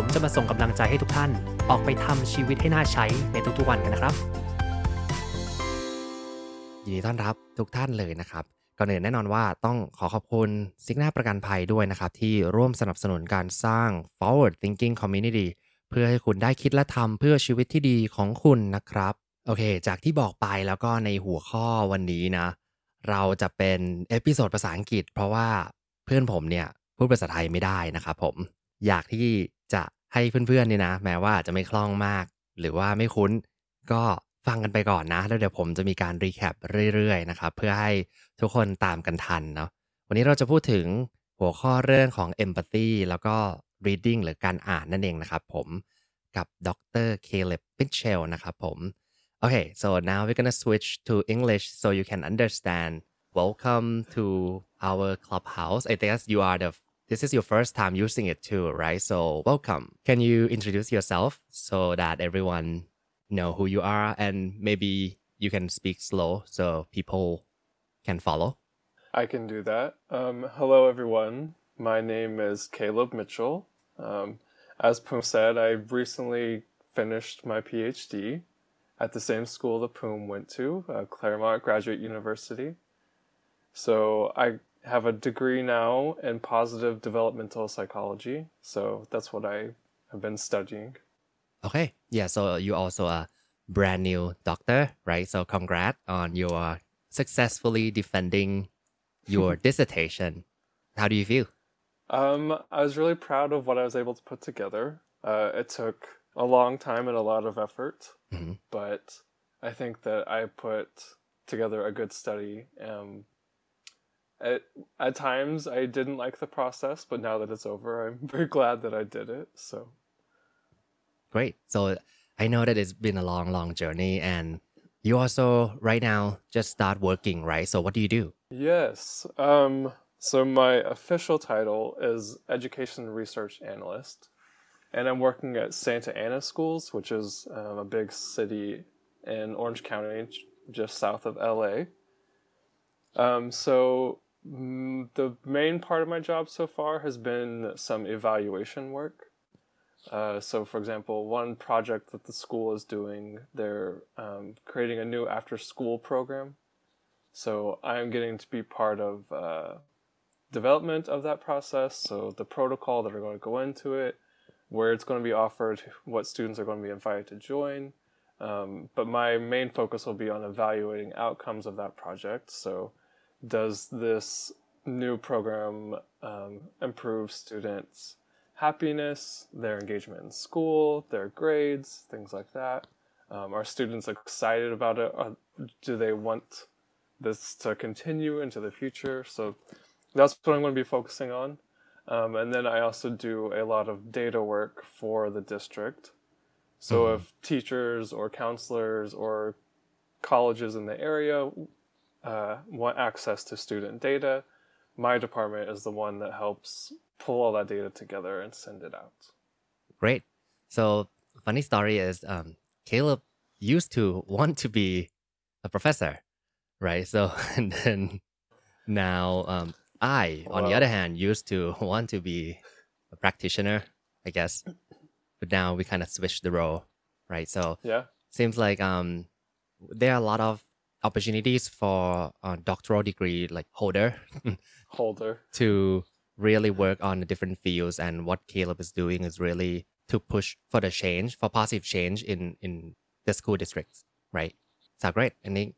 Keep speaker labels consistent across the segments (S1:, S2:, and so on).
S1: ผมจะมาส่งกำลังใจให้ทุกท่าน ออกไปทำชีวิตให้น่าใช้ในทุกๆวันกันนะครับ
S2: ยินดีต้อนรับทุกท่านเลยนะครับก่อนอื่นแน่นอนว่าต้องขอขอบคุณซิกนาประกันภัยด้วยนะครับ ที่ร่วมสนับสนุนการสร้าง forward thinking community เพื่อให้คุณได้คิดและทำเพื่อชีวิตที่ดีของคุณนะครับ โอเค จากที่บอกไปแล้วก็ในหัวข้อวันนี้นะ เราจะเป็นเอพิโซดภาษาอังกฤษ เพราะว่าเพื่อนผมเนี่ยพูดภาษาไทยไม่ได้นะครับผม อยากที่จะให้เพื่อนๆเนี่ยนะ แม้ว่าจะไม่คล่องมาก หรือว่าไม่คุ้น ก็ฟังกันไปก่อนนะ แล้วเดี๋ยวผมจะมีการรีแคปเรื่อยๆนะครับ เพื่อให้ทุกคนตามกันทันเนาะวันนี้เราจะพูดถึงหัวข้อเรื่องของ empathy แล้วก็ reading หรือการอ่านนั่นเองนะครับผมกับดรเคเลบปิชเชลนะครับผม Okay, so now we're gonna switch to English so you can understand. Welcome to our clubhouse. I guess you are the this is your first time using it too, right? So welcome. Can you introduce yourself so that everyone know who you are and maybe you can speak slow so people can follow?
S3: I can do that. Um, hello, everyone. My name is Caleb Mitchell. Um, as Poom said, I recently finished my PhD at the same school that Poom went to, uh, Claremont Graduate University. So I have a degree now in positive developmental psychology. So that's what I have been studying.
S2: Okay. Yeah. So you also a brand new doctor, right? So congrats on your successfully defending your dissertation. How do you feel?
S3: Um, I was really proud of what I was able to put together. Uh, it took a long time and a lot of effort,
S2: Mhm.
S3: but I think that I put together a good study. Um, at, at times, I didn't like the process, but now that it's over, I'm very glad that I did it. So,
S2: Great. So I know that it's been a long, long journey and you also right now just start working, right? So what do you do?
S3: yes. Um, so, my official title is Education Research Analyst, and I'm working at Santa Ana Schools, which is um, a big city in Orange County, just south of LA. Um, so, the main part of my job so far has been some evaluation work. Uh, so, for example, one project that the school is doing, they're um, creating a new after school program. So, I'm getting to be part of uh, development of that process. So, the protocol that are going to go into it, where it's going to be offered, what students are going to be invited to join. Um, but my main focus will be on evaluating outcomes of that project. So, does this new program um, improve students' happiness, their engagement in school, their grades, things like that? Um, are students excited about it? Or do they want this to continue into the future? So, that's what I'm going to be focusing on. Um, and then I also do a lot of data work for the district. So if teachers or counselors or colleges in the area uh, want access to student data, my department is the one that helps pull all that data together and send it out.
S2: Great. So funny story is um, Caleb used to want to be a professor, right? So and then now um, I, on the other hand, used to want to be a practitioner, I guess. But now we kind of switched the role, right? So
S3: Yeah.
S2: seems like um, there are a lot of opportunities for a doctoral degree like holder.
S3: Holder.
S2: to really work on the different fields and what Caleb is doing is really to push for the change for positive change in in the school districts right? So great? I think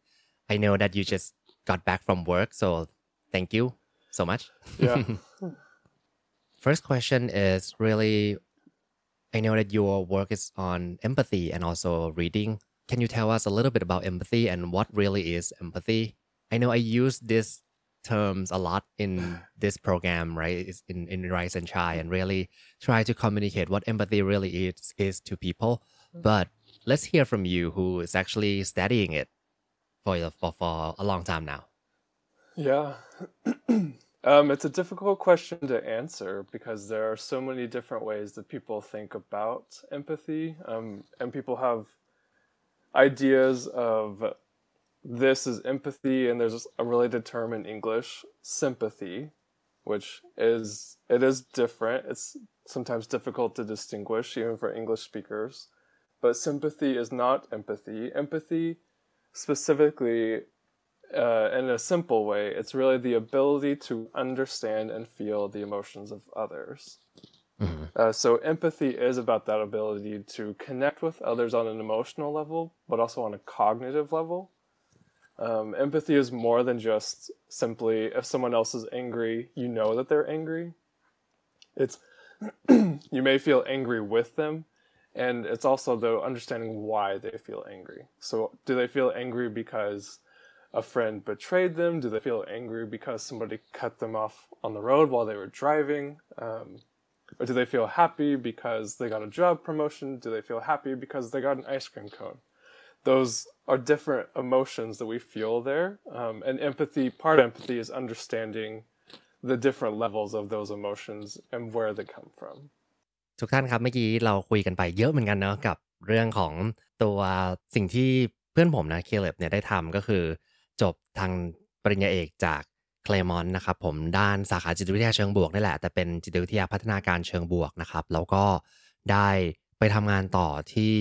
S2: I know that you just got back from work so thank you so much.
S3: Yeah.
S2: first question is really I know that your work is on empathy and also reading can you tell us a little bit about empathy and what really is empathy I know I use this terms a lot in this program, right? In in Rise and Shine, and really try to communicate what empathy really is is to people. But let's hear from you, who is actually studying it for for, for a long time now.
S3: Yeah. um, it's a difficult question to answer because there are so many different ways that people think about empathy. Um, and people have ideas of this is empathy, and there's a related term in English, sympathy, which is it is different. It's sometimes difficult to distinguish even for English speakers. But sympathy is not empathy. Empathy specifically uh, in a simple way, it's really the ability to understand and feel the emotions of others. Mm-hmm. Uh, so, empathy is about that ability to connect with others on an emotional level, but also on a cognitive level. Um, empathy is more than just simply if someone else is angry, you know that they're angry. It's you may feel angry with them, and it's also the understanding why they feel angry. So, do they feel angry because a friend betrayed them? Do they feel angry because somebody cut them off on the road while they were driving? Um, or do they feel happy because they got a job promotion? Do they feel happy because they got an ice cream cone? Those are different emotions that we feel there. Um, and empathy, part empathy is understanding the different levels of those emotions and where they come from.
S2: ทุกท่านครับเมื่อกี้เราคุยกันไปเยอะเหมือนกันเนาะกับเรื่องของตัวสิ่งที่เพื่อนผมนะเคเลบเนี่ยได้ทำก็คือจบทางปริญญาเอกจาก เคลมอนนะครับผมด้านสาขาจิตวิทยาเชิงบวกนี่แหละ แต่เป็นจิตวิทยาพัฒนาการเชิงบวกนะครับ แล้วก็ได้ไปทำงานต่อที่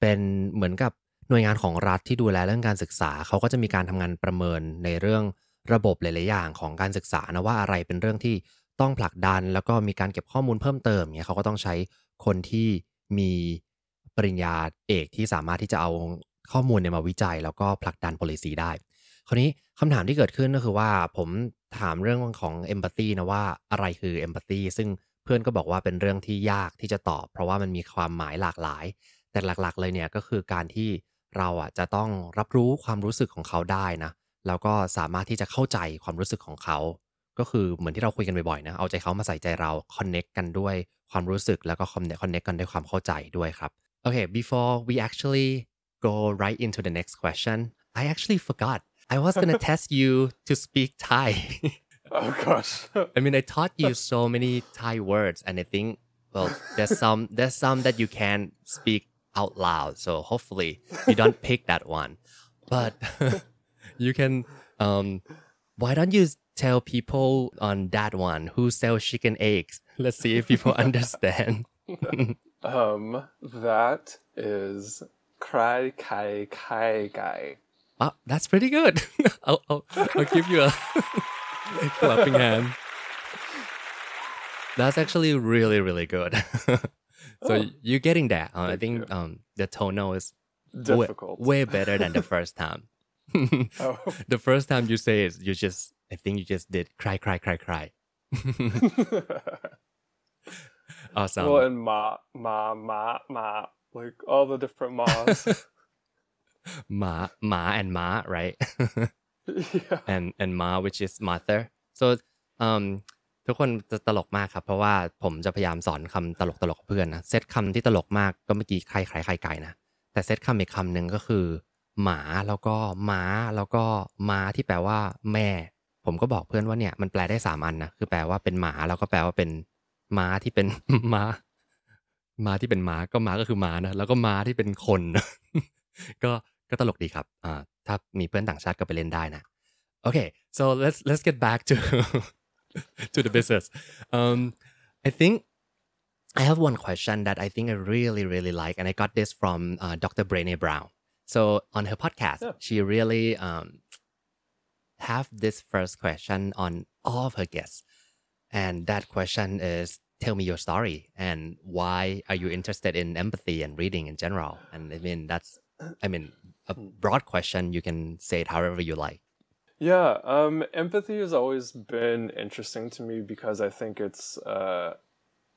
S2: เป็นเหมือนกับหน่วยงานของรัฐที่ดูแลเรื่องการศึกษา เขาก็จะมีการทำงานประเมินในเรื่องระบบหลาย ๆ อย่างของการศึกษานะว่าอะไรเป็นเรื่องที่ต้องผลักดัน แล้วก็มีการเก็บข้อมูลเพิ่มเติมเนี่ยเขาก็ต้องใช้คนที่มีปริญญาเอกที่สามารถที่จะเอาข้อมูลเนี่ยมาวิจัย แล้วก็ผลักดัน policy ได้ ราวนี้คำถามที่เกิดขึ้นก็คือว่าผมถามเรื่องของเอมพัตตีนะว่าอะไรคือเอมพัตตีซึ่งเพื่อนก็บอกว่าเป็นเรื่องที่ยากที่จะตอบ เพราะว่ามันมีความหมายหลากหลาย แต่หลักๆ เลยเนี่ยก็คือการที่เราอะจะต้องรับรู้ความรู้สึกของเขาได้นะแล้วก็สามารถที่จะเข้าใจความรู้สึกของเขา ก็คือเหมือนที่เราคุยกันบ่อยๆนะเอาใจเขามาใส่ใจเราคอนเน็กกันด้วยความรู้สึกแล้วก็คอนเน็กคอนเน็กกันด้วยความเข้าใจด้วยครับโอเค before we actually go right into the next question I actually forgot I was gonna test you to speak Thai.
S3: oh gosh.
S2: I mean, I taught you so many Thai words, and I think well, there's some there's some that you can speak out loud. So hopefully you don't pick that one, but you can. Um, why don't you tell people on that one who sells chicken eggs? Let's see if people understand.
S3: um, that is cry kai kai guy.
S2: Oh, that's pretty good. I'll, I'll, I'll give you a clapping hand. That's actually really, really good. so oh, you're getting that. Uh, I think um, the tonal is
S3: difficult,
S2: way, way better than the first time. oh. The first time you say it, you just, I think you just did cry, cry, cry, cry. awesome.
S3: Well, and ma, ma, ma, ma, like all the different ma's.
S2: Ma, Ma and Ma, right?
S3: yeah.
S2: and and Ma which is mother so um ทุกคนจะตลกมากครับ เพราะว่าผมจะพยายามสอนคำตลกตลกกับเพื่อนนะเซตคำที่ตลกมากก็เมื่อกี้ใครใครใครไก่นะแต่เซตคำอีกคำหนึ่งก็คือ หมาแล้วก็ม้าแล้วก็ม้าที่แปลว่า แม่ ผมก็บอกเพื่อนว่าเนี่ยมันแปลได้สามอันนะคือแปลว่าเป็นหมาแล้วก็แปลว่าเป็นม้าที่เป็นม้าม้าที่เป็นม้าก็ม้าก็คือม้านะแล้วก็ม้าที่เป็นคน ก็ก็ตลกดีครับอ่าถ้ามีเพื่อนต่างชาติก็ไปเล่นได้นะ Okay so let's let's get back to to the business um I think I have one question that I think I really really like and I got this from uh, Dr. Brené Brown so on her podcast yeah. she really um have this first question on all of her guests and that question is tell me your story and why are you interested in empathy and reading in general and I mean that's I mean a broad question. You can say it however you like.
S3: Yeah, um, empathy has always been interesting to me because I think it's uh,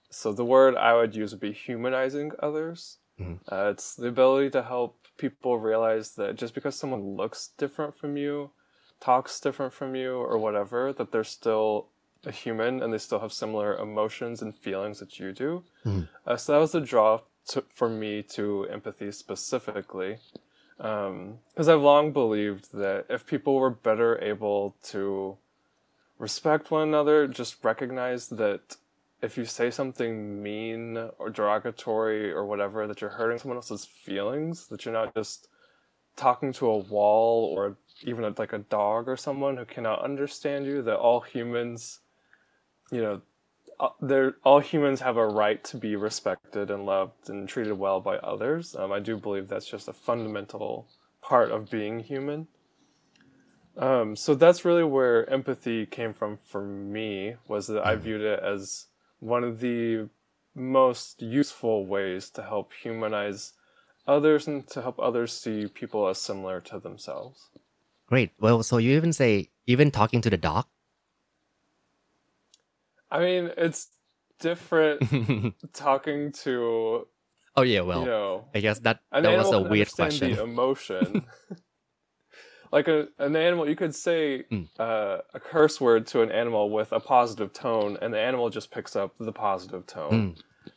S3: so the word I would use would be humanizing others. Mm-hmm. Uh, it's the ability to help people realize that just because someone looks different from you talks different from you or whatever, that they're still a human and they still have similar emotions and feelings that you do.
S2: Mhm.
S3: Uh, so that was the draw to, for me to empathy specifically. Um, because I've long believed that if people were better able to respect one another, just recognize that if you say something mean or derogatory or whatever, that you're hurting someone else's feelings, that you're not just talking to a wall or even like a dog or someone who cannot understand you, that all humans, you know, uh, they're all humans have a right to be respected and loved and treated well by others. Um, I do believe that's just a fundamental part of being human. Um, so that's really where empathy came from for me. Was that I viewed it as one of the most useful ways to help humanize others and to help others see people as similar to themselves.
S2: great well so you even say even talking to the dog
S3: I mean, it's different talking to
S2: oh yeah well
S3: you know
S2: I guess that
S3: an
S2: that was
S3: animal
S2: a
S3: can
S2: weird
S3: understand
S2: question
S3: the emotion. like a, an animal, you could say
S2: Mm.
S3: uh, a curse word to an animal with a positive tone, and the animal just picks up the positive tone.
S2: Mm.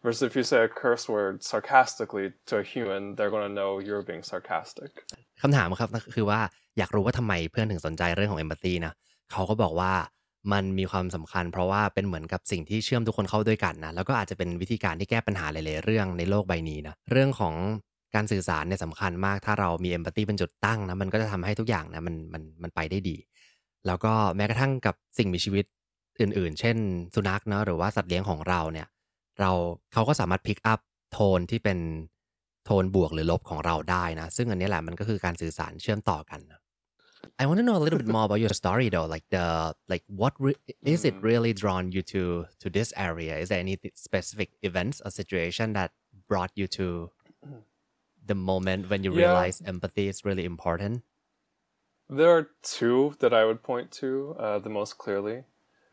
S3: Versus if you say a curse word sarcastically to a human, they're going to know you're being sarcastic.
S2: คำถามครับคือว่าอยากรู้ว่าทำไมเพื่อนถึงสนใจเรื่องของ empathy นะเขาก็บอกว่า มันมีความสำคัญ เพราะว่าเป็นเหมือนกับสิ่งที่เชื่อมทุกคนเข้าด้วยกันนะแล้วก็อาจจะเป็นวิธีการที่แก้ปัญหาหลายๆเรื่องในโลกใบนี้นะเรื่องของการสื่อสารเนี่ยสำคัญมาก ถ้าเรามี empathy เป็นจุดตั้งนะมันก็จะทำให้ทุกอย่างนะมันมันมันไปได้ดี แล้วก็แม้กระทั่งกับสิ่งมีชีวิตอื่น ๆ เช่น สุนัขเนอะหรือว่าสัตว์เลี้ยงของเราเนี่ยเราเขาก็สามารถ pick up โทนที่เป็นโทนบวกหรือลบของเราได้นะ ซึ่งอันนี้แหละมันก็คือการสื่อสารเชื่อมต่อกันนะ I want to know a little bit more about your story though like the like what re- is it really drawn you to to this area is there any specific events or situation that brought you to the moment when you
S3: Yeah.
S2: realize empathy is really important
S3: There are two that I would point to uh, the most clearly.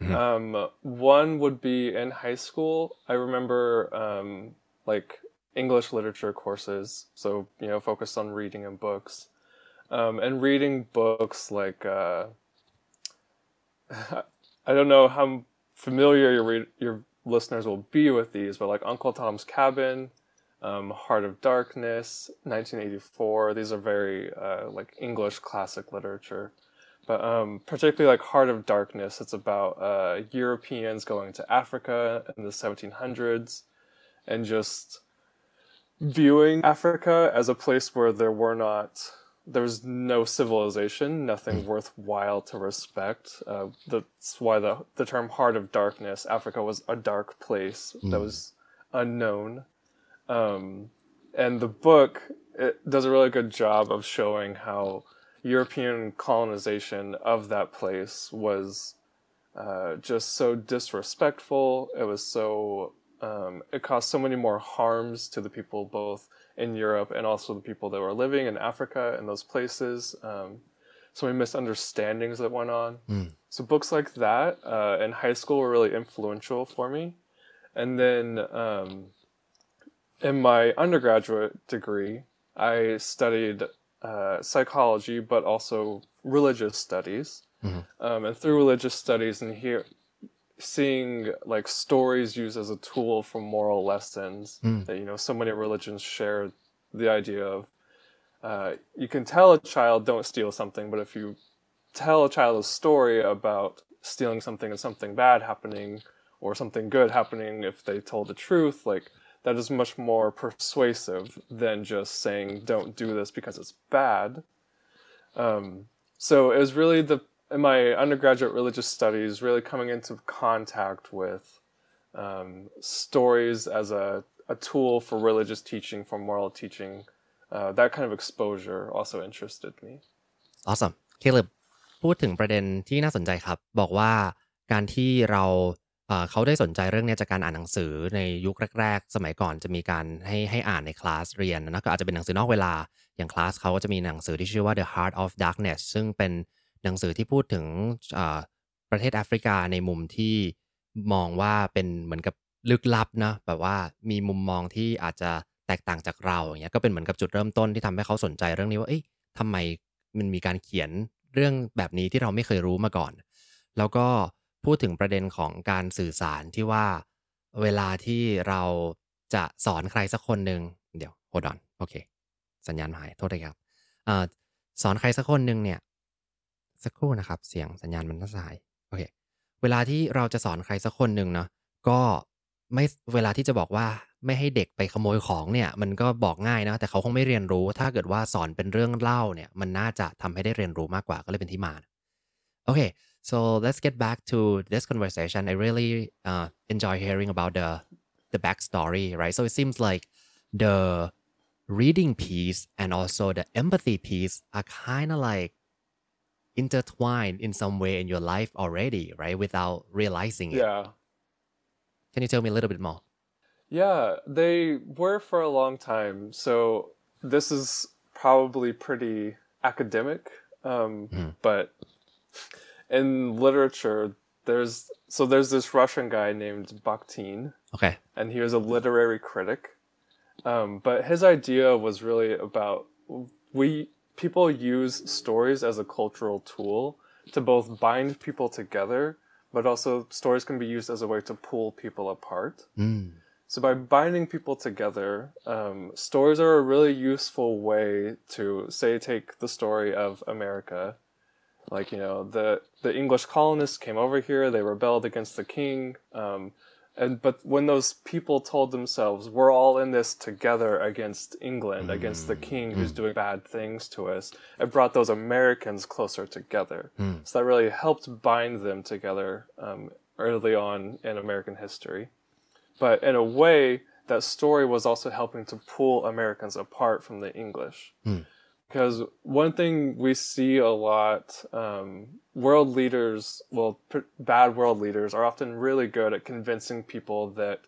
S3: Um, one would be in high school. I remember um, like English literature courses, so you know, focused on reading and books, um, and reading books like uh, I don't know how familiar your read- your listeners will be with these, but like Uncle Tom's Cabin, um, Heart of Darkness, 1984. These are very uh, like English classic literature. But um, particularly like Heart of Darkness, it's about uh, Europeans going to Africa in the 1700s and just viewing Africa as a place where there were not, there was no civilization, nothing worthwhile to respect. Uh, that's why the, the term Heart of Darkness, Africa was a dark place that was unknown. Um, and the book it does a really good job of showing how European colonization of that place was uh, just so disrespectful. It was so um, it caused so many more harms to the people both in Europe and also the people that were living in Africa and those places. Um, so many misunderstandings that went on. So books like that uh, in high school were really influential for me. And then um, in my undergraduate degree, I studied uh, psychology, but also religious studies. Um, and through religious studies and here, seeing like stories used as a tool for moral lessons that, you know, so many religions share the idea of uh, you can tell a child don't steal something, but if you tell a child a story about stealing something and something bad happening or something good happening if they told the truth, like that is much more persuasive than just saying don't do this because it's bad. Um, so it was really the in my undergraduate religious studies really coming into contact with um, stories as a, a tool for religious teaching, for moral teaching. Uh, that kind of exposure also interested me.
S2: awesome เคลบพูดถึงประเด็นที่น่าสนใจครับ บอกว่าการที่เราเอ่อเขาได้สนใจเรื่องเนี้ยจากการอ่านหนังสือในยุคแรก ๆ สมัยก่อนจะมีการให้ให้อ่านในคลาสเรียนนะก็อาจจะเป็นหนังสือนอกเวลาอย่างคลาสเขาก็จะมีหนังสือที่ชื่อว่า The Heart of Darkness ซึ่งเป็น หนังสือที่พูดถึงประเทศแอฟริกาในมุมที่มองว่าเป็นเหมือนกับลึกลับนะแบบว่ามีมุมมองที่อาจจะแตกต่างจากเราอย่างเงี้ยก็เป็นเหมือนกับจุดเริ่มต้นที่ทำให้เขาสนใจเรื่องนี้ว่าเอ้ยทำไมมันมีการเขียนเรื่องแบบนี้ที่เราไม่เคยรู้มาก่อน แล้วก็พูดถึงประเด็นของการสื่อสารที่ว่าเวลาที่เราจะสอนใครสักคนหนึ่งเดี๋ยวโฮดอนโอเค สัญญาณหายโทษทีครับอสอนใครสักคนหนึ่งเนี่ย สักครู่นะครับ เสียงสัญญาณมันน่าจะหายโอเคเวลาที่เราจะสอนใครสักคนหนึ่งเนาะก็ไม่เวลาที่จะบอกว่าไม่ให้เด็กไปขโมยของเนี่ย มันก็บอกง่ายนะ แต่เขาคงไม่เรียนรู้ ถ้าเกิดว่าสอนเป็นเรื่องเล่าเนี่ย มันน่าจะทำให้ได้เรียนรู้มากกว่าก็เลยเป็นที่มาโอเค so let's get back to this conversation I really uh, enjoy hearing about the the backstory right so it seems like the reading piece and also the empathy piece are kind of like intertwined in some way in your life already right without realizing it
S3: Yeah.
S2: can you tell me a little bit more
S3: Yeah, they were for a long time. So this is probably pretty academic, um, but in literature, there's so there's this Russian guy named Bakhtin,
S2: okay
S3: and he was a literary critic. Um, but his idea was really about we people use stories as a cultural tool to both bind people together, but also stories can be used as a way to pull people apart. So by binding people together, um, stories are a really useful way to say take the story of America. Like you know the the English colonists came over here, they rebelled against the king, um, and but when those people told themselves we're all in this together against England, against the mm. king who's mm. doing bad things to us, it brought those Americans closer together. Mm. So that really helped bind them together um, early on in American history. But in a way, that story was also helping to pull Americans apart from the English. Hmm. Because one thing we see a lot, um, world leaders, well, p- bad world leaders, are often really good at convincing people that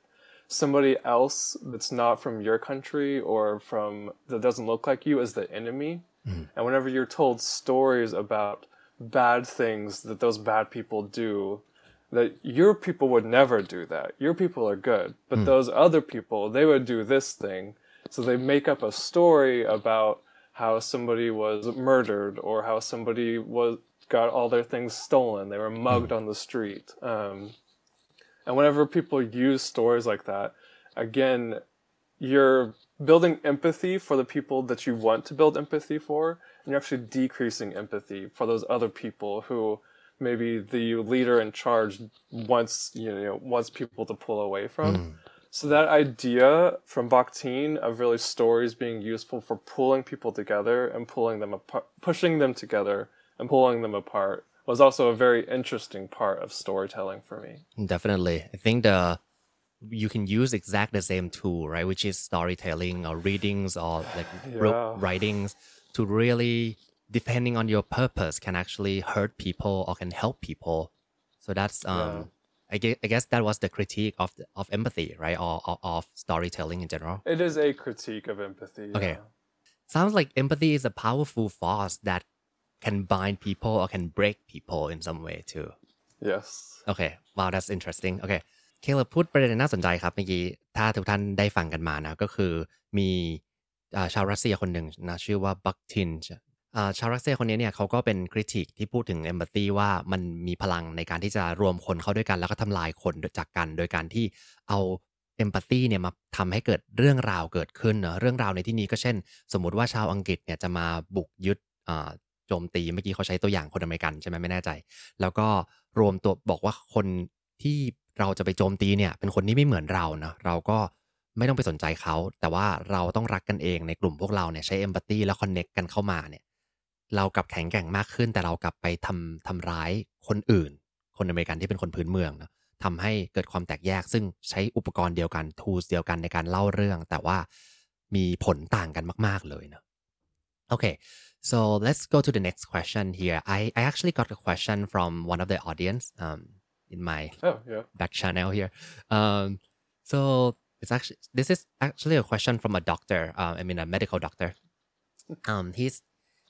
S3: somebody else that's not from your country or from that doesn't look like you is the enemy. And whenever you're told stories about bad things that those bad people do, that your people would never do that. Your people are good, but those other people, they would do this thing. So they make up a story about how somebody was murdered or how somebody was got all their things stolen. They were mugged on the street. Um, and whenever people use stories like that, again, you're building empathy for the people that you want to build empathy for, and you're actually decreasing empathy for those other people who maybe the leader in charge wants you know wants people to pull away from. So that idea from Bakhtin of really stories being useful for pulling people together and pulling them apart, pushing them together and pulling them apart was also a very interesting part of storytelling for me.
S2: Definitely. I think the you can use exactly the same tool, right? Which is storytelling or readings or like
S3: Yeah.
S2: writings to really, depending on your purpose, can actually hurt people or can help people. So that's um, I guess, I guess that was the critique of the, of empathy, right? Or, or of storytelling in general.
S3: It is a critique of empathy.
S2: Okay.
S3: yeah.
S2: Sounds like empathy is a powerful force that can bind people or can break people in some way too.
S3: Yes.
S2: โอเค wow that's interesting โอเค เคลพูดประเด็นน่าสนใจครับเมื่อกี้ ถ้าทุกท่านได้ฟังกันมานะ ก็คือมีอ่าชาวรัสเซียคนหนึ่งนะ ชื่อว่าบัคทิน ชาวรัสเซียคนนี้เนี่ยเขาก็เป็นคริติกที่พูดถึงเอมพัตตีว่ามันมีพลังในการที่จะรวมคนเข้าด้วยกัน แล้วก็ทำลายคนจากกัน โดยการที่เอาเอมพัตตีเนี่ยมาทำให้เกิดเรื่องราวเกิดขึ้นเนอะเรื่องราวในที่นี้ก็เช่น สมมุติว่าชาวอังกฤษเนี่ยจะมาบุกยึดอ่าโจมตีเมื่อกี้เขาใช้ตัวอย่างคนอเมริกันใช่ไหมไม่แน่ใจ แล้วก็รวมตัวบอกว่าคนที่เราจะไปโจมตีเนี่ยเป็นคนที่ไม่เหมือนเราเนะเราก็ไม่ต้องไปสนใจเขา แต่ว่าเราต้องรักกันเองในกลุ่มพวกเราเนี่ยใช้เอมพัตตีแล้วคอนเน็กกันเข้ามาเนี่ย เรากลับแข็งแกร่งมากขึ้น แต่เรากลับไปทำทำร้ายคนอื่น คนอเมริกันที่เป็นคนพื้นเมืองนะทำให้เกิดความแตกแยก ซึ่งใช้อุปกรณ์เดียวกันทูสเดียวกันในการเล่าเรื่อง แต่ว่ามีผลต่างกันมาก ๆ เลยนะ Okay, so let's go to the next question here. I, I actually got a question from one of the audience um, in my
S3: Oh, yeah.
S2: back channel here. Um, so it's actually this is actually a question from a doctor. Uh, I mean, a medical doctor. Um, he's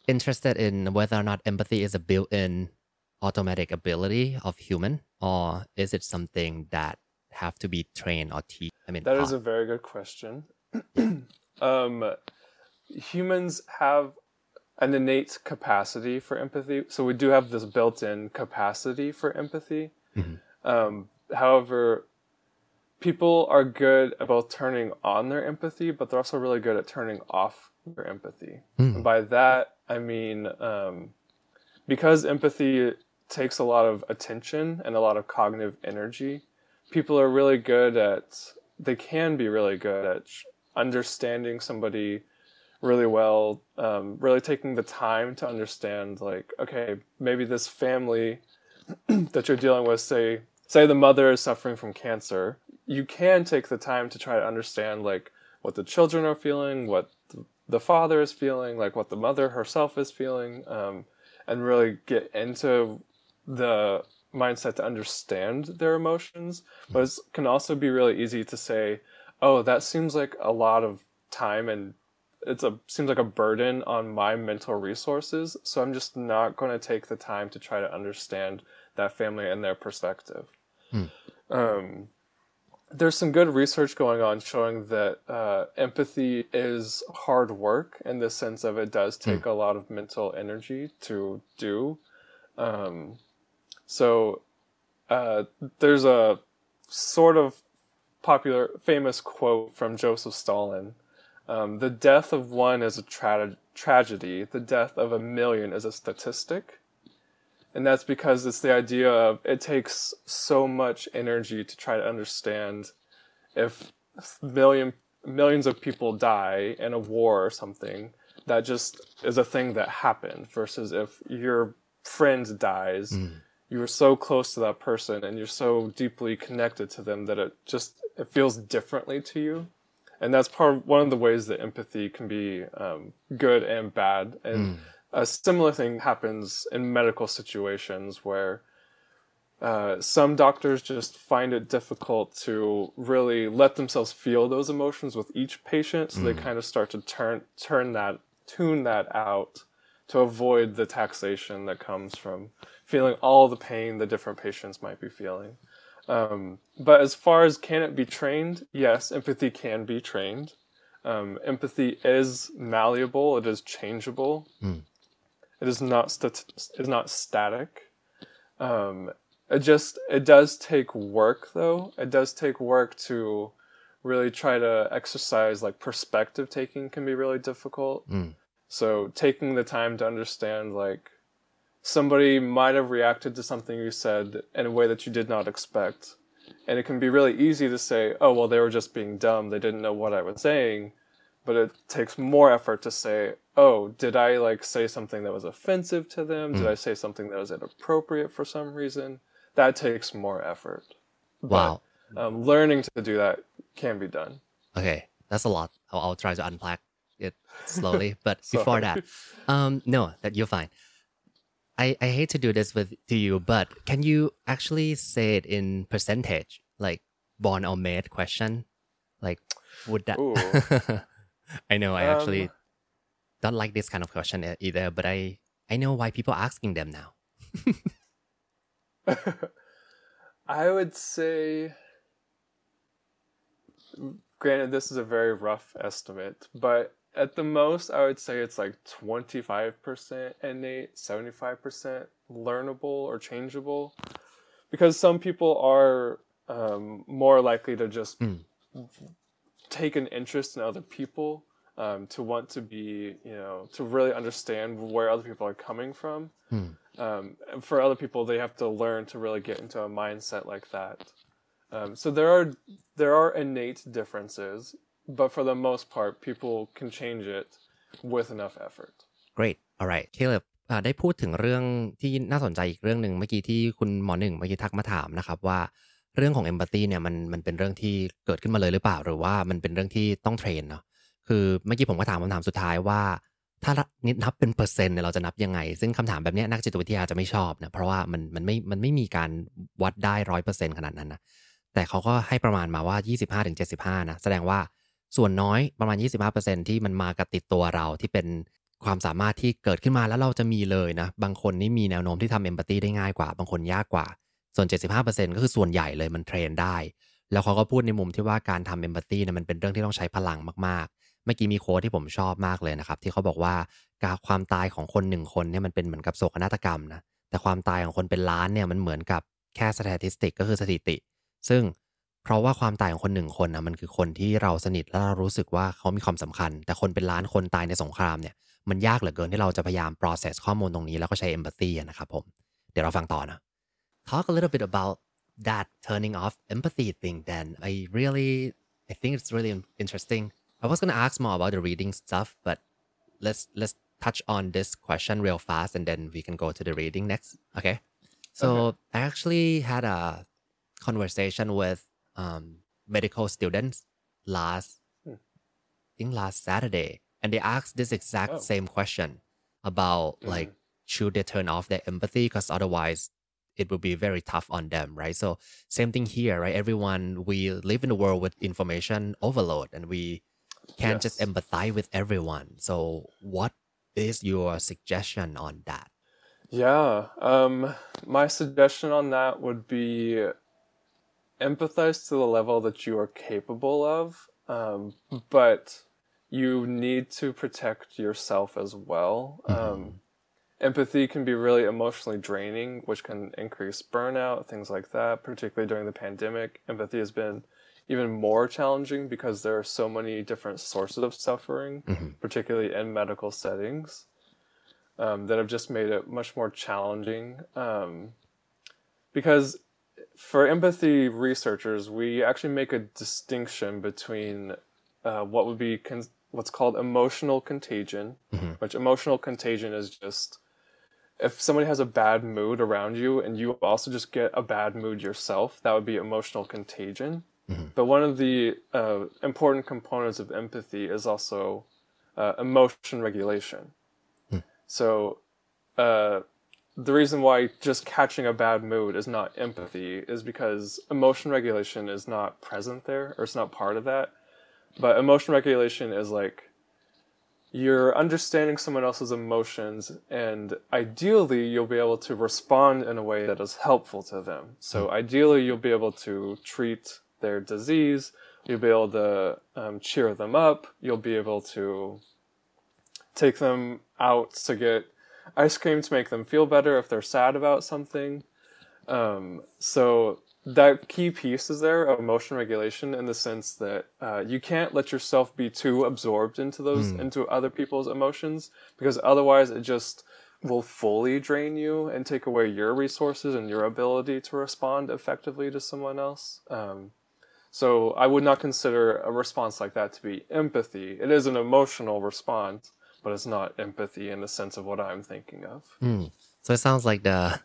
S2: interested in whether or not empathy is a built-in automatic ability of human, or is it something that have to be trained or teach? I mean,
S3: That is
S2: taught?
S3: a very good question. um, humans have an innate capacity for empathy. So we do have this built-in capacity for empathy. Um, however, people are good about turning on their empathy, but they're also really good at turning off their empathy. And by that, I mean um, because empathy takes a lot of attention and a lot of cognitive energy, people are really good at, they can be really good at understanding somebody really well, um, really taking the time to understand, like, okay, maybe this family that you're dealing with, say, say the mother is suffering from cancer, you can take the time to try to understand, like, what the children are feeling, what the, the father is feeling, like what the mother herself is feeling, um, and really get into the mindset to understand their emotions. But it can also be really easy to say, "Oh, that seems like a lot of time and it's a seems like a burden on my mental resources, so I'm just not going to take the time to try to understand that family and their perspective." Um, there's some good research going on showing that uh, empathy is hard work in the sense of it does take a lot of mental energy to do. Um, so uh, there's a sort of popular, famous quote from Joseph Stalin. Um, the death of one is a tra- tragedy. The death of a million is a statistic and that's because it's the idea of it takes so much energy to try to understand if million millions of people die in a war or something that just is a thing that happened versus if your friend dies you were so close to that person and you're so deeply connected to them that it just it feels differently to you. And that's part of one of the ways that empathy can be um, good and bad. And a similar thing happens in medical situations where uh, some doctors just find it difficult to really let themselves feel those emotions with each patient, so they kind of start to turn turn that tune that out to avoid the taxation that comes from feeling all the pain the different patients might be feeling. Um, but as far as can it be trained, yes, empathy can be trained. Um, empathy is malleable; it is changeable. It is not stat- is not static. Um, it just it does take work though. It does take work to really try to exercise like perspective taking can be really difficult. So taking the time to understand like somebody might have reacted to something you said in a way that you did not expect. And it can be really easy to say, oh, well, they were just being dumb. They didn't know what I was saying. But it takes more effort to say, oh, did I like say something that was offensive to them? Did I say something that was inappropriate for some reason? That takes more effort.
S2: Wow.
S3: Um, learning to do that can be done.
S2: Okay, that's a lot. I'll, I'll try to unpack it slowly. But before that, um, no, that you're fine. I, I hate to do this with to you, but can you actually say it in percentage, like born or made question? Like, would that? I know I actually
S3: Um,
S2: don't like this kind of question either, but I I know why people are asking them now.
S3: I would say, granted, this is a very rough estimate, but at the most, I would say it's like 25% innate, 75% learnable or changeable. Because some people are um, more likely to just take an interest in other people, um, to want to be, you know, to really understand where other people are coming from. Um, and for other people, they have to learn to really get into a mindset like that. Um, so there are there are innate differences, but for the most part, people can change it with enough effort.
S2: Great alright Caleb อ่าได้พูดถึงเรื่องที่น่าสนใจอีกเรื่องหนึ่งเมื่อกี้ที่คุณหมอหนึ่งเมื่อกี้ทักมาถามนะครับว่าเรื่องของ empathy เนี่ยมันมันเป็นเรื่องที่เกิดขึ้นมาเลยหรือเปล่า หรือว่ามันเป็นเรื่องที่ต้องเทรนเนาะ คือเมื่อกี้ผมก็ถามคำถามสุดท้ายว่า ถ้านิดนับเป็นเปอร์เซ็นต์เนี่ยเราจะนับยังไง ซึ่งคำถามแบบนี้นักจิตวิทยาจะไม่ชอบนะเพราะว่ามันมันไม่มันไม่มีการวัดได้ร้อยเปอร์เซ็นต์ขนาดนั้นนะแต่เขาก็ให้ประมาณมาว่า 25-75นะแสดงว่าส่วนน้อยประมาณ 25%ที่มันมากับติดตัวเราที่เป็นความสามารถที่เกิดขึ้นมาแล้วเราจะมีเลยนะ บางคนนี่มีแนวโน้มที่ทำเอมพัตตีได้ง่ายกว่า บางคนยากกว่า ส่วน 75%ก็คือส่วนใหญ่เลยมันเทรนได้ แล้วเขาก็พูดในมุมที่ว่าการทำเอมพัตตีเนี่ยมันเป็นเรื่องที่ต้องใช้พลังมากๆ เมื่อกี้มีโค้ดที่ผมชอบมากเลยนะครับ ที่เขาบอกว่าการความตายของคนหนึ่งคนเนี่ยมันเป็นเหมือนกับโศกนาฏกรรมนะแต่ความตายของคนเป็นล้านเนี่ยมันเหมือนกับแค่สถิติ ก็คือสถิติ ซึ่งเพราะว่าความตายของคนหนึ่งคนนะมันคือคนที่เราสนิทและเรารู้สึกว่าเขามีความสำคัญ แต่คนเป็นล้านคนตายในสงครามเนี่ยมันยากเหลือเกินที่เราจะพยายาม process ข้อมูลตรงนี้แล้วก็ใช้ empathy นะครับผมเดี๋ยวเราฟังต่อนะ talk a little bit about that turning off empathy thing then I really I think it's really interesting I was gonna ask more about the reading stuff but let's let's touch on this question real fast and then we can go to the reading next okay so
S3: Okay.
S2: I actually had a conversation with um, medical students last
S3: Hmm.
S2: I think last Saturday and they asked this exact
S3: Oh.
S2: same question about like should they turn off their empathy because otherwise it would be very tough on them right so same thing here right everyone we live in a world with information overload and we can't just empathize with everyone so what is your suggestion on that
S3: Yeah. Um, my suggestion on that would be empathize to the level that you are capable of, um, but you need to protect yourself as well. Um, empathy can be really emotionally draining, which can increase burnout, things like that, particularly during the pandemic. Empathy has been even more challenging because there are so many different sources of suffering, particularly in medical settings um, that have just made it much more challenging. Um, because for empathy researchers, we actually make a distinction between uh, what would be con- what's called emotional contagion, which emotional contagion is just if somebody has a bad mood around you and you also just get a bad mood yourself, that would be emotional contagion. But one of the uh, important components of empathy is also uh, emotion regulation. So, uh, the reason why just catching a bad mood is not empathy is because emotion regulation is not present there, or it's not part of that. But emotion regulation is like you're understanding someone else's emotions, and ideally, you'll be able to respond in a way that is helpful to them. So, ideally, you'll be able to treat their disease, you'll be able to um, cheer them up, you'll be able to take them out to get ice cream to make them feel better if they're sad about something. Um, so that key piece is there of emotion regulation in the sense that uh, you can't let yourself be too absorbed into those into other people's emotions because otherwise it just will fully drain you and take away your resources and your ability to respond effectively to someone else. Um, so I would not consider a response like that to be empathy. It is an emotional response, but it's not empathy in the sense of what I'm thinking of. Hmm.
S2: So it sounds like the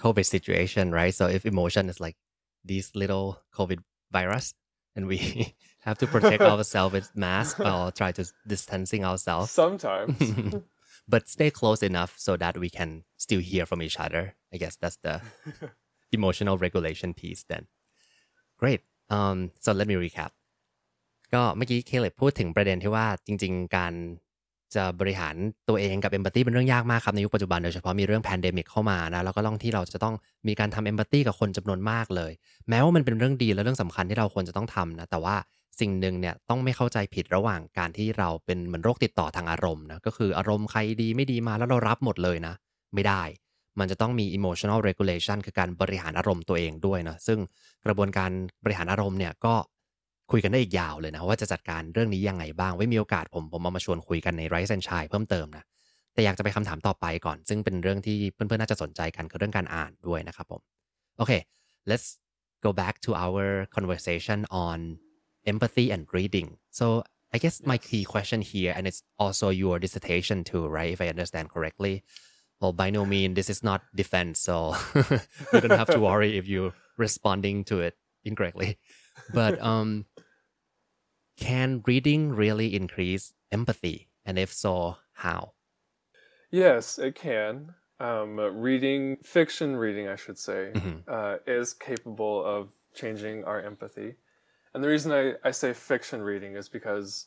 S2: COVID situation, right? So if emotion is like this little COVID virus, and we have to protect ourselves with masks or try to distancing ourselves,
S3: Sometimes.
S2: but stay close enough so that we can still hear from each other. I guess that's the emotional regulation piece then. Great. Um, so let me recap. ก็เมื่อกี้เคเลบพูดถึงประเด็นที่ว่าจริง ๆ การจะบริหารตัวเองกับ empathy เป็นเรื่องยากมากครับ ในยุคปัจจุบันโดยเฉพาะมีเรื่อง pandemic เข้ามานะแล้วก็ต้องที่เราจะต้องมีการทำ empathy กับคนจำนวนมากเลย แม้ว่ามันเป็นเรื่องดีและเรื่องสำคัญที่เราควรจะต้องทำนะแต่ว่าสิ่งหนึ่งเนี่ยต้องไม่เข้าใจผิดระหว่างการที่เราเป็นเหมือนโรคติดต่อทางอารมณ์นะก็คืออารมณ์ใครดีไม่ดีมาแล้วเรารับหมดเลยนะ ไม่ได้ มันจะต้องมี emotional regulation คือการบริหารอารมณ์ตัวเองด้วยนะซึ่งกระบวนการบริหารอารมณ์เนี่ยก็คุยกันได้อีกยาวเลยนะ ว่าจะจัดการเรื่องนี้ยังไงบ้าง ไว้มีโอกาสผมผมเอามาชวนคุยกันใน Rise and Shine เพิ่มเติมนะ แต่อยากจะไปคำถามต่อไปก่อน ซึ่งเป็นเรื่องที่เพื่อนๆ น่าจะสนใจกันคือเรื่องการอ่านด้วยนะครับผม โอเค let's go back to our conversation on empathy and reading so I guess my key question here and it's also your dissertation too right if I understand correctly well by no means this is not defense so you don't have to worry if you're responding to it incorrectly but um can reading really increase empathy and if so how
S3: Yes, it can. Um, reading, fiction reading, I should say,
S2: Mhm.
S3: uh, is capable of changing our empathy. And the reason I, I say fiction reading is because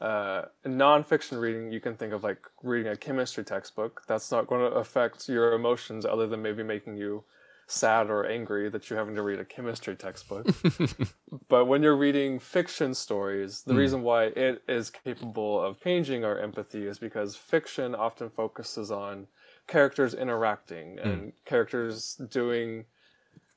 S3: uh, in nonfiction reading, you can think of like reading a chemistry textbook. That's not going to affect your emotions other than maybe making you sad or angry that you're having to read a chemistry textbook. but when you're reading fiction stories, the reason why it is capable of changing our empathy is because fiction often focuses on characters interacting and characters doing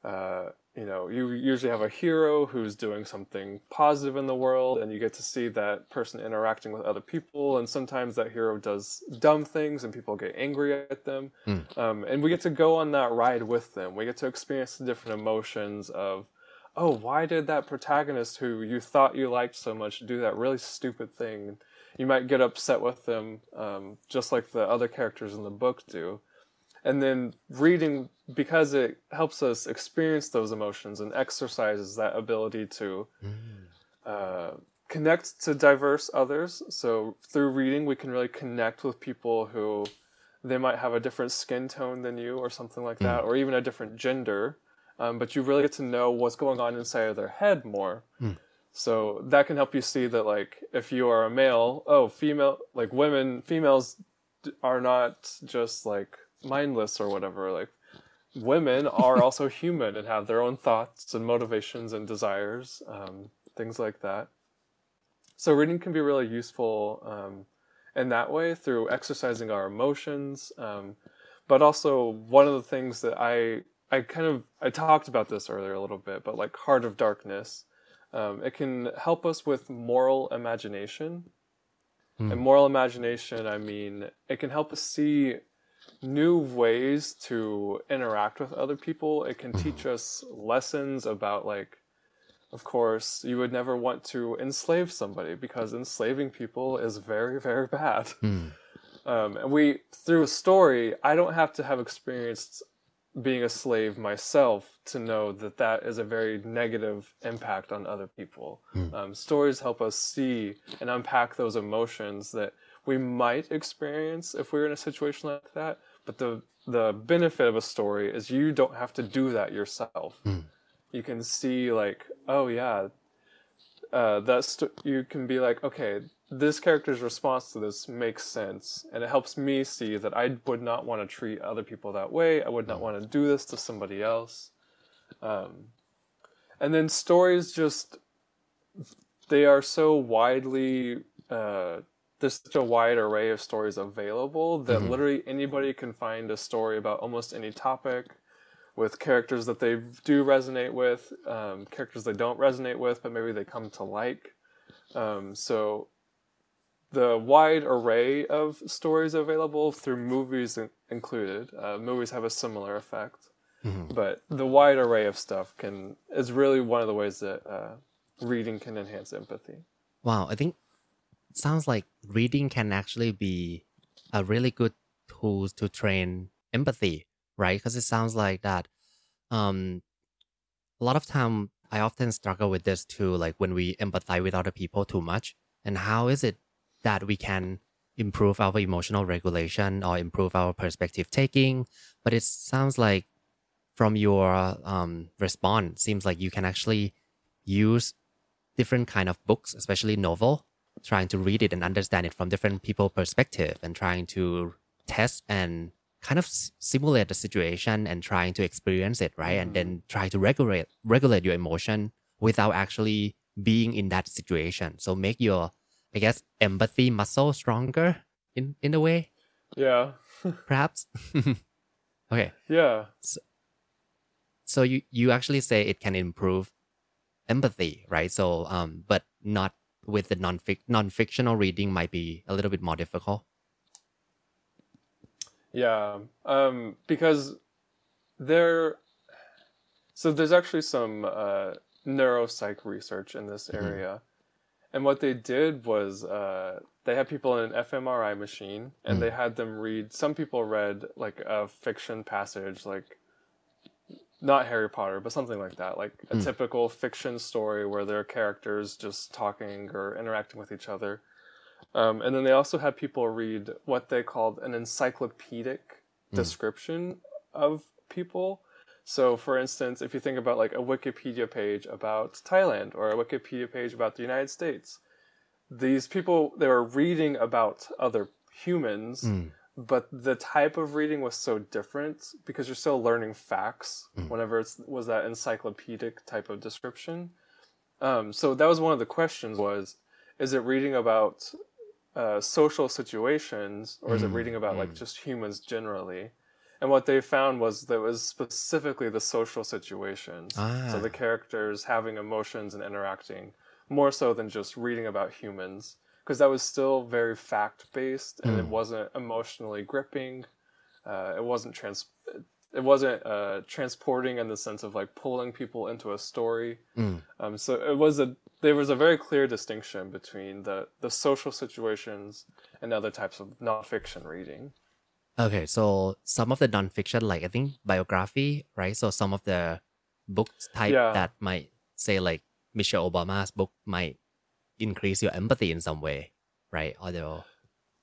S3: uh, you know, you usually have a hero who's doing something positive in the world, and you get to see that person interacting with other people. And sometimes that hero does dumb things, and people get angry at them. Um, and we get to go on that ride with them. We get to experience the different emotions of, oh, why did that protagonist who you thought you liked so much do that really stupid thing? You might get upset with them, um, just like the other characters in the book do and then reading because it helps us experience those emotions and exercises that ability to uh, connect to diverse others. So through reading we can really connect with people who they might have a different skin tone than you or something like that or even a different gender. Um, but you really get to know what's going on inside of their head more. So that can help you see that like if you are a male oh female like women females are not just like mindless or whatever like women are also human and have their own thoughts and motivations and desires um, things like that. So reading can be really useful um, in that way through exercising our emotions um, but also one of the things that i i kind of i talked about this earlier a little bit but like heart of darkness um, it can help us with moral imagination. And moral imagination i mean it can help us see new ways to interact with other people. It can teach us lessons about like of course you would never want to enslave somebody because enslaving people is very very bad. Um, and we through a story i don't have to have experienced being a slave myself to know that that is a very negative impact on other people. Um, stories help us see and unpack those emotions that we might experience if we were in a situation like that but the the benefit of a story is you don't have to do that yourself. You can see like oh yeah uh, that st- you can be like okay this character's response to this makes sense and it helps me see that i would not want to treat other people that way. I would not want to do this to somebody else. Um, and then stories just they are so widely uh, there's such a wide array of stories available that literally anybody can find a story about almost any topic with characters that they do resonate with, um, characters they don't resonate with, but maybe they come to like. Um, so the wide array of stories available through movies in- included, uh, movies have a similar effect. But the wide array of stuff can is really one of the ways that uh, reading can enhance empathy.
S2: Wow, I think sounds like reading can actually be a really good tool to train empathy, right? Because it sounds like that. Um, a lot of time, I often struggle with this too, like when we empathize with other people too much, and how is it that we can improve our emotional regulation or improve our perspective taking? But it sounds like from your um, response, seems like you can actually use different kind of books, especially novel, trying to read it and understand it from different people perspective and trying to test and kind of s- simulate the situation and trying to experience it right? And then try to regulate regulate your emotion without actually being in that situation. So make your i guess empathy muscle stronger in in a way.
S3: Yeah,
S2: perhaps. Okay.
S3: Yeah,
S2: so you you actually say it can improve empathy right? So um but not with the non-fic non-fictional reading might be a little bit more difficult
S3: yeah. Um, because there, so there's actually some uh, neuropsych research in this area, and what they did was uh, they had people in an fMRI machine, and they had them read. Some people read like a fiction passage, like not Harry Potter, but something like that, like a hmm. typical fiction story where there are characters just talking or interacting with each other. Um, and then they also had people read what they called an encyclopedic hmm. description of people. So, for instance, if you think about like a Wikipedia page about Thailand or a Wikipedia page about the United States, these people they were reading about other humans, hmm. But the type of reading was so different because you're still learning facts whenever it was that encyclopedic type of description. Um, so that was one of the questions was, is it reading about uh, social situations or is it reading about like just humans generally? And what they found was that it was specifically the social situations. So
S2: Ah.
S3: the characters having emotions and interacting more so than just reading about humans. Because that was still very fact based and it wasn't emotionally gripping. Uh, it wasn't trans. It wasn't uh, transporting in the sense of like pulling people into a story. Um, so it was a there was a very clear distinction between the the social situations and other types of nonfiction reading.
S2: Okay, so some of the nonfiction, like I think biography, right? So some of the books type
S3: Yeah.
S2: that might say like Michelle Obama's book might increase your empathy in some way, right? Although,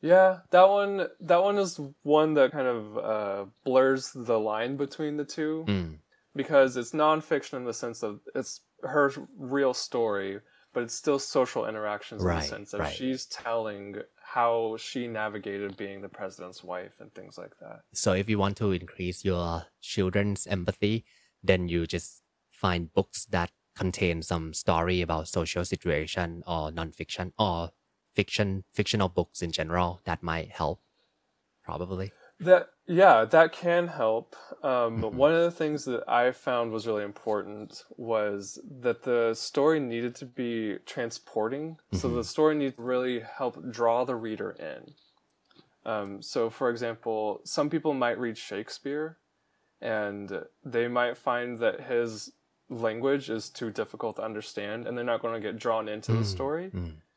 S3: Yeah, that one that one is one that kind of uh, blurs the line between the two
S2: mm,
S3: because it's nonfiction in the sense of it's her real story, but it's still social interactions in the sense of
S2: right.
S3: she's telling how she navigated being the president's wife and things like that.
S2: so if you want to increase your children's empathy, then you just find books that contain some story about social situation or nonfiction or fiction, fictional books in general that might help, probably.
S3: That yeah, that can help. Um, One of the things that I found was really important was that the story needed to be transporting. So the story needed to really help draw the reader in. Um, so, for example, some people might read Shakespeare, and they might find that his language is too difficult to understand, and they're not going to get drawn into the story.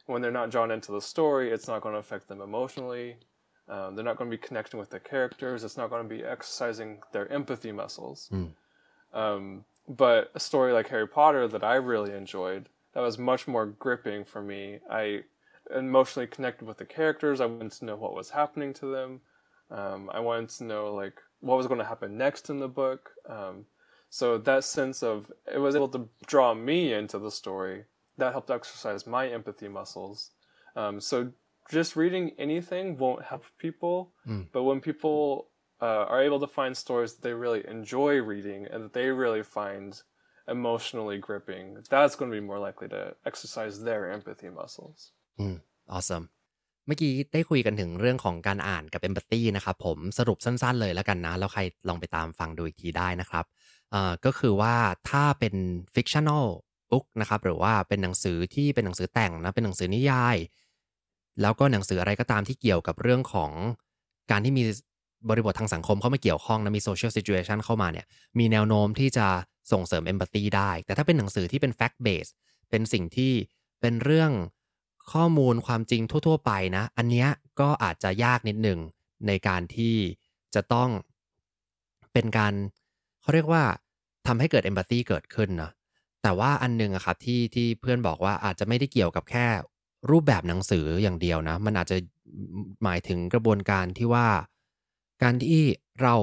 S3: When they're not drawn into the story, it's not going to affect them emotionally. Um, they're not going to be connecting with the characters. It's not going to be exercising their empathy muscles. Um, but a story like Harry Potter that I really enjoyed, that was much more gripping for me. I emotionally connected with the characters. I wanted to know what was happening to them. Um, I wanted to know like what was going to happen next in the book. Um, so that sense of it was able to draw me into the story. That helped exercise my empathy muscles. Um, so just reading anything won't help people, but when people uh, are able to find stories that they really enjoy reading and that they really find emotionally gripping, that's going to be more likely to exercise their empathy muscles.
S2: อืม awesome เมื่อกี้ได้คุยกันถึงเรื่องของการอ่านกับ empathy นะครับผมสรุปสั้นๆเลยแล้วกันนะ แล้วใครลองไปตามฟังดูอีกทีได้นะครับ อ่าก็คือว่าถ้าเป็น fictional book นะครับหรือว่าเป็นหนังสือที่เป็นหนังสือแต่งนะเป็นหนังสือนิยาย แล้วก็หนังสืออะไรก็ตามที่เกี่ยวกับเรื่องของการที่มีบริบททางสังคมเข้ามาเกี่ยวข้องนะมี social situation เข้ามาเนี่ยมีแนวโน้มที่จะส่งเสริม empathy ได้ แต่ถ้าเป็นหนังสือที่เป็น fact based เป็นสิ่งที่เป็นเรื่องข้อมูลความจริงทั่ว ๆ ไปนะ อันเนี้ยก็อาจจะยากนิดหนึ่งในการที่จะต้องเป็นการ เขาเรียกว่าทำให้เกิด empathy เกิดขึ้นนะแต่ว่าอันหนึงอะครับที่ที่เพื่อนบอกว่าอาจจะไม่ได้เกี่ยวกับแค่รูปแบบหนังสืออย่างเดียวนะ มันอาจจะหมายถึงกระบวนการที่ว่า การที่เรา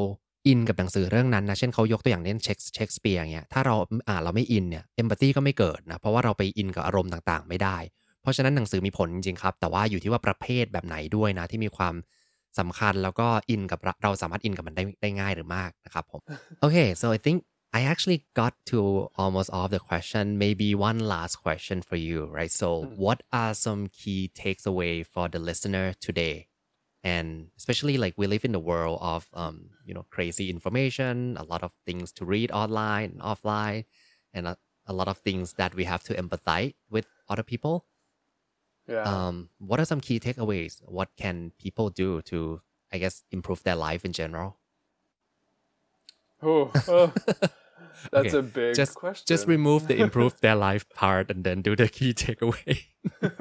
S2: อินกับหนังสือเรื่องนั้นนะ เช่นเขายกตัวอย่างเช่นเช็คเช็คสเปียร์เงี้ย ถ้าเราอ่านเราไม่อินเนี่ยเอมพัตตีก็ไม่เกิดนะ เพราะว่าเราไปอินกับอารมณ์ต่างๆ ไม่ได้ เพราะฉะนั้นหนังสือมีผลจริงๆครับ แต่ว่าอยู่ที่ว่าประเภทแบบไหนด้วยนะที่มีความ สำคัญแล้วก็อินกับเราเราสามารถอินกับมันได้ได้ง่ายหรือมากนะครับผม Okay so I think I actually got to almost all of the question maybe one last question for you right so what are some key takes away for the listener today and especially like we live in the world of um, you know crazy information a lot of things to read online and offline and a, a lot of things that we have to empathize with other people
S3: Yeah.
S2: um, what are some key takeaways what can people do to i guess improve their life in general
S3: oh, oh, that's
S2: Okay,
S3: a big
S2: just
S3: question.
S2: just remove the improve their life part and then do the key takeaway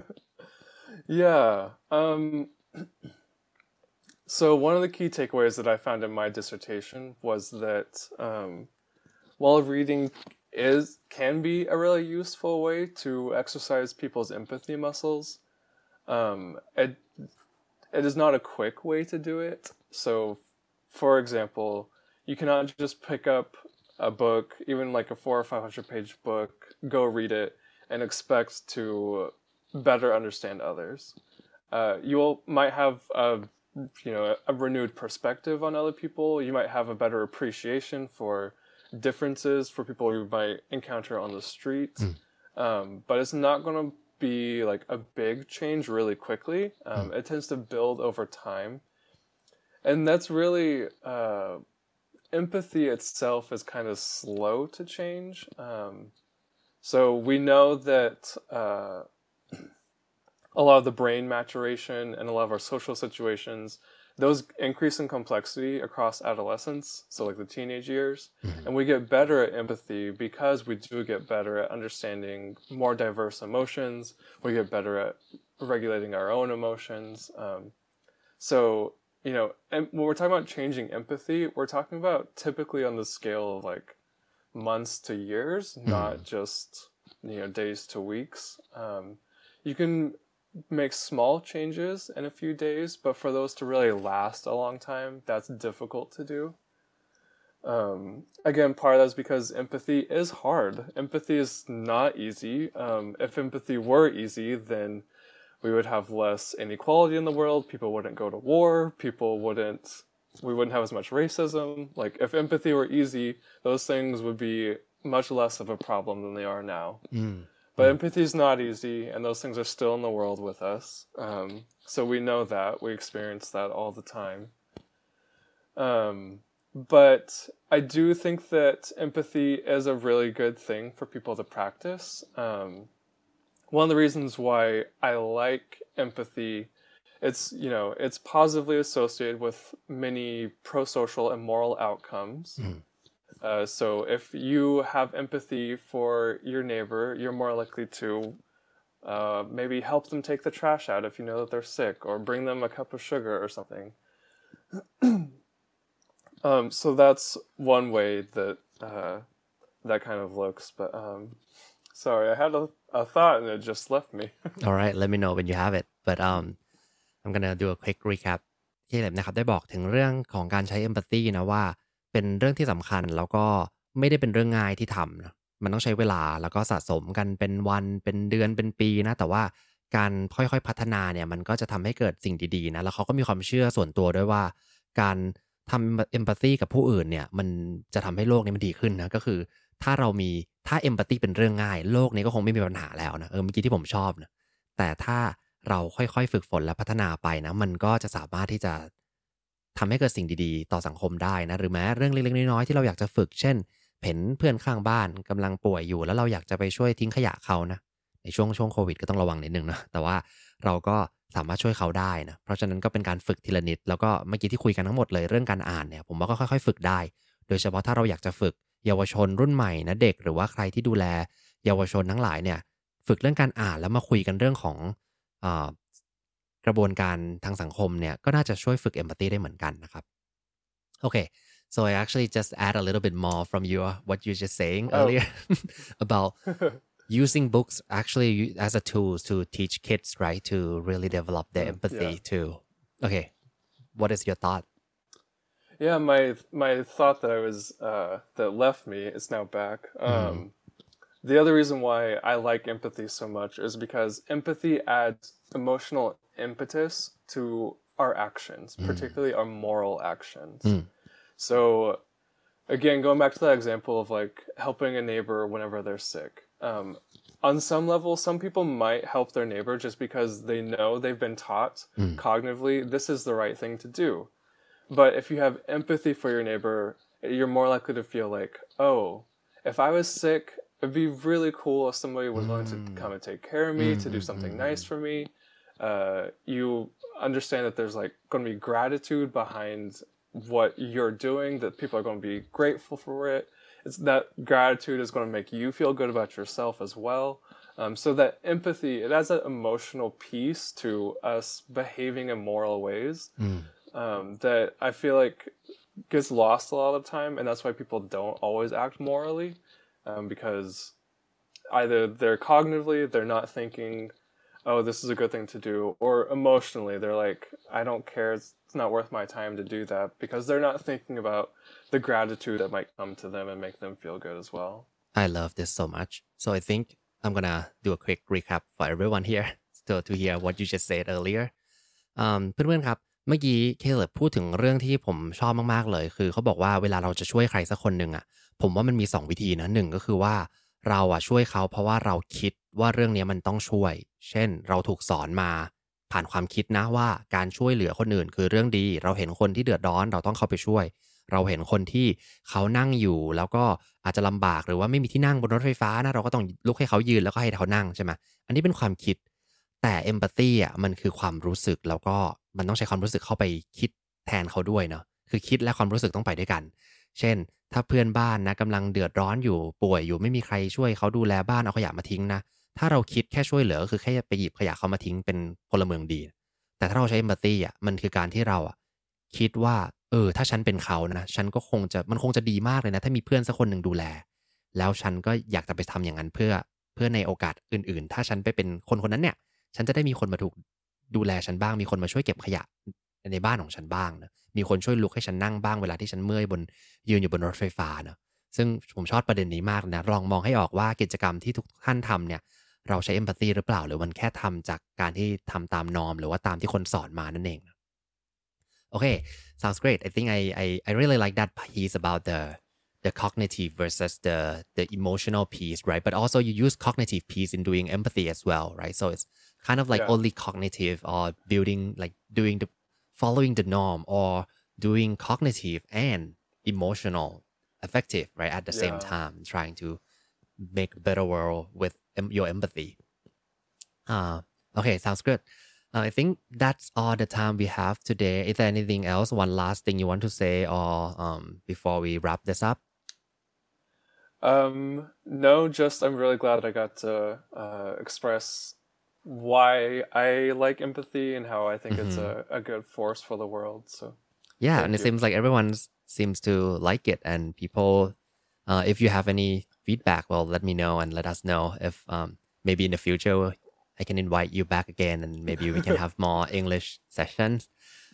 S3: Yeah. Um, so one of the key takeaways that I found in my dissertation was that um, while reading is can be a really useful way to exercise people's empathy muscles, um, it it is not a quick way to do it. So, for example, you cannot just pick up a book, even like a four or five hundred page book, go read it, and expect to better understand others. Uh, you might have a you know a renewed perspective on other people. You might have a better appreciation for differences for people you might encounter on the street. Um, but it's not going to be like a big change really quickly. Um, It tends to build over time, and that's really uh, empathy itself is kind of slow to change. Um, so we know that uh, a lot of the brain maturation and a lot of our social situations those increase in complexity across adolescence so like the teenage years and we get better at empathy because we do get better at understanding more diverse emotions we get better at regulating our own emotions um, so you know and when we're talking about changing empathy we're talking about typically on the scale of like months to years not just you know days to weeks um, you can make small changes in a few days, but for those to really last a long time, that's difficult to do. Um, again, part of that's because empathy is hard. Empathy is not easy. Um, if empathy were easy, then we would have less inequality in the world. People wouldn't go to war. People wouldn't. We wouldn't have as much racism. Like if empathy were easy, those things would be much less of a problem than they are now. But empathy is not easy, and those things are still in the world with us. Um, so we know that. We experience that all the time. Um, but I do think that empathy is a really good thing for people to practice. Um, one of the reasons why I like empathy, it's you know it's positively associated with many pro-social and moral outcomes. Uh, so if you have empathy for your neighbor, you're more likely to uh, maybe help them take the trash out if you know that they're sick, or bring them a cup of sugar or something. um, so that's one way that uh, that kind of looks. But um, sorry, I had a, a thought and it just left me.
S2: All right let me know when you have it but um I'm gonna do a quick recap ที่เล็บนะครับได้บอกถึงเรื่องของการใช้ empathy นะว่า เป็นเรื่องที่สำคัญแล้วก็ไม่ได้เป็นเรื่องง่ายที่ทำนะมันต้องใช้เวลาแล้วก็สะสมกันเป็นวันเป็นเดือนเป็นปีนะ แต่ว่าการค่อยๆพัฒนาเนี่ยมันก็จะทำให้เกิดสิ่งดีๆนะแล้วเขาก็มีความเชื่อส่วนตัวด้วยว่า การทำ empathy กับผู้อื่นเนี่ยมันจะทำให้โลกนี้มันดีขึ้นนะก็คือ ถ้าเรามีถ้า empathy เป็นเรื่องง่าย โลกนี้ก็คงไม่มีปัญหาแล้วนะเออเมื่อกี้ที่ผมชอบนะแต่ถ้าเราค่อยๆ ฝึกฝนและพัฒนาไปนะ มันก็จะสามารถที่จะ ทำให้เกิดสิ่งดีๆ ต่อสังคมได้นะ หรือแม้เรื่องเล็กๆ น้อยๆ ที่เราอยากจะฝึก เช่น เห็นเพื่อนข้างบ้านกำลังป่วยอยู่ แล้วเราอยากจะไปช่วยทิ้งขยะเขานะ ในช่วงช่วงโควิดก็ต้องระวังนิดนึงนะ แต่ว่าเราก็สามารถช่วยเขาได้นะ เพราะฉะนั้นก็เป็นการฝึกทีละนิด แล้วก็เมื่อกี้ที่คุยกันทั้งหมดเลยเรื่องการอ่านเนี่ย ผมว่าก็ค่อยๆ ฝึกได้ โดยเฉพาะถ้าเราอยากจะฝึกเยาวชนรุ่นใหม่นะเด็ก หรือว่าใครที่ดูแล เยาวชนทั้งหลายเนี่ย ฝึกเรื่องการอ่านแล้วมาคุยกันเรื่องของ กระบวนการทางสังคมเนี่ยก็น่าจะช่วยฝึก empathy ได้เหมือนกันนะครับ Okay, so I actually just add a little bit more from your what you just saying
S3: Oh.
S2: earlier about using books actually u- as a tool to teach kids, right, to really develop their empathy
S3: yeah.
S2: too. Okay, what is your thought?
S3: Yeah, my my thought that I was uh, that left me is now back. Um, The other reason why I like empathy so much is because empathy adds emotional impetus to our actions, mm. particularly our moral actions. Mm. So, again, going back to that example of like helping a neighbor whenever they're sick. Um, on some level, some people might help their neighbor just because they know they've been taught mm. cognitively this is the right thing to do. But if you have empathy for your neighbor, you're more likely to feel like, oh, if I was sick, it'd be really cool if somebody was willing to come and take care of me, to do something nice for me. Uh, you understand that there's like going to be gratitude behind what you're doing, that people are going to be grateful for it. It's that gratitude is going to make you feel good about yourself as well. Um, so that empathy, it has an emotional piece to us behaving in moral ways um, that I feel like gets lost a lot of time, and that's why people don't always act morally, um, because either they're cognitively they're not thinking, "Oh, this is a good thing to do," or emotionally they're like, "I don't care. It's, it's not worth my time to do that," because they're not thinking about the gratitude that might come to them and make them feel good as well.
S2: I love this so much. So I think I'm gonna do a quick recap for everyone here to to hear what you just said earlier. อืมเพื่อนๆครับ เมื่อกี้เคเลพูดถึงเรื่องที่ผมชอบมากๆเลย คือเขาบอกว่าเวลาเราจะช่วยใครสักคนหนึ่งอ่ะ ผมว่ามันมี 2 วิธีนะหนึ่งก็คือว่า เราอะช่วยเขาเพราะว่าเราคิดว่าเรื่องนี้มันต้องช่วย เช่น เราถูกสอนมา ผ่านความคิดนะว่าการช่วยเหลือคนอื่นคือเรื่องดี เราเห็นคนที่เดือดร้อนเราต้องเข้าไปช่วย เราเห็นคนที่เขานั่งอยู่ แล้วก็อาจจะลำบากหรือว่าไม่มีที่นั่งบนรถไฟฟ้านะเราก็ต้องลุกให้เขายืนแล้วก็ให้เขานั่งใช่ไหมอันนี้เป็นความคิด แต่เอมพัตตีอะมันคือความรู้สึกแล้วก็มันต้องใช้ความรู้สึกเข้าไปคิดแทนเขาด้วยเนาะคือคิดและความรู้สึกต้องไปด้วยกัน เช่น ถ้าเพื่อนบ้านนะกำลังเดือดร้อนอยู่ป่วยอยู่ไม่มีใครช่วยเขาดูแลบ้านเอาขยะมาทิ้งนะถ้าเราคิดแค่ช่วยเหลือก็คือแค่ไปหยิบขยะเขามาทิ้งเป็นพลเมืองดี แต่ถ้าเราใช้เอมพัตตี้อะมันคือการที่เราอะคิดว่าเออถ้าฉันเป็นเขานะฉันก็คงจะมันคงจะดีมากเลยนะ ถ้ามีเพื่อนสักคนหนึ่งดูแล แล้วฉันก็อยากจะไปทำอย่างนั้นเพื่อเพื่อในโอกาสอื่น ๆ ถ้าฉันไปเป็นคนคนนั้นเนี่ย ฉันจะได้มีคนมาถูกดูแลฉันบ้างมีคนมาช่วยเก็บขยะในบ้านของฉันบ้างนะ มีคนช่วยลุกให้ฉันนั่งบ้างเวลาที่ฉันเมื่อยบนยืนอยู่บนรถไฟฟ้าเนะซึ่งผมชอบประเด็นนี้มากนะลองมองให้ออกว่ากิจกรรมที่ทุกท่านทำเนี่ยเราใช้เอมพัตตีหรือเปล่า หรือมันแค่ทำจากการที่ทำตามนอม หรือว่าตามที่คนสอนมานั่นเองโอเค sounds great I think I I I really like that piece about the the cognitive versus the the emotional piece right but also you use cognitive piece in doing empathy as well right so it's kind of like
S3: Yeah.
S2: only cognitive or building like doing the following the norm or doing cognitive and emotional effective right at the same time trying to make a better world with em- your empathy uh, okay sounds good uh, I think that's all the time we have today. Is there anything else? One last thing you want to say, or um, before we wrap this up?
S3: Um, no, just I'm really glad I got to uh, express why I like empathy and how I think it's a, a good force for the world. So
S2: Yeah,
S3: Thank
S2: and it
S3: you.
S2: seems like everyone seems to like it, and people. Uh, if you have any feedback, well, let me know and let us know if um, maybe in the future I can invite you back again, and maybe we can have more English sessions.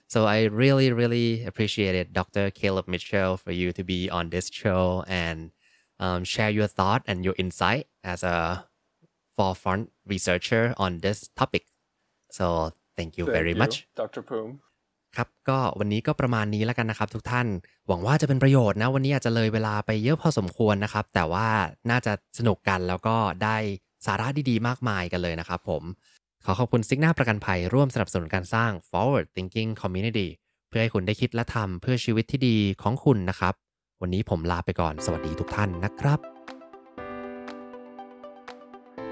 S2: So I really, really appreciate it, Dr. Caleb Mitchell for you to be on this show and um, share your thought and your insight as a forefront researcher on this topic. So thank you
S3: thank
S2: very
S3: you,
S2: much.
S3: Dr. Poom.
S2: ครับก็วันนี้ก็ประมาณนี้แล้วกันนะครับ ทุกท่านหวังว่าจะเป็นประโยชน์นะ วันนี้อาจจะเลยเวลาไปเยอะพอสมควรนะครับ แต่ว่าน่าจะสนุกกันแล้วก็ได้สาระดีๆ มากมายกันเลยนะครับผม ขอขอบคุณซิกหน้าประกันภัยร่วมสนับสนุนการสร้าง forward thinking community เพื่อให้คุณได้คิดและทำเพื่อชีวิตที่ดีของคุณนะครับ วันนี้ผมลาไปก่อนสวัสดีทุกท่านนะครับ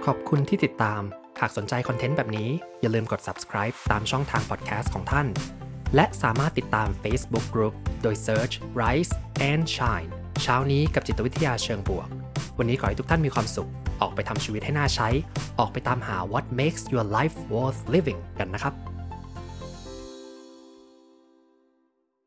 S1: ขอบคุณที่ติดตาม หากสนใจคอนเทนต์แบบนี้ อย่าลืมกด subscribe ตามช่องทาง podcast ของท่าน และสามารถติดตาม Facebook Group โดย search Rise and Shine เช้านี้กับจิตวิทยาเชิงบวก วันนี้ขอให้ทุกท่านมีความสุข ออกไปทำชีวิตให้น่าใช้ ออกไปตามหา what makes your life worth living กันนะครับ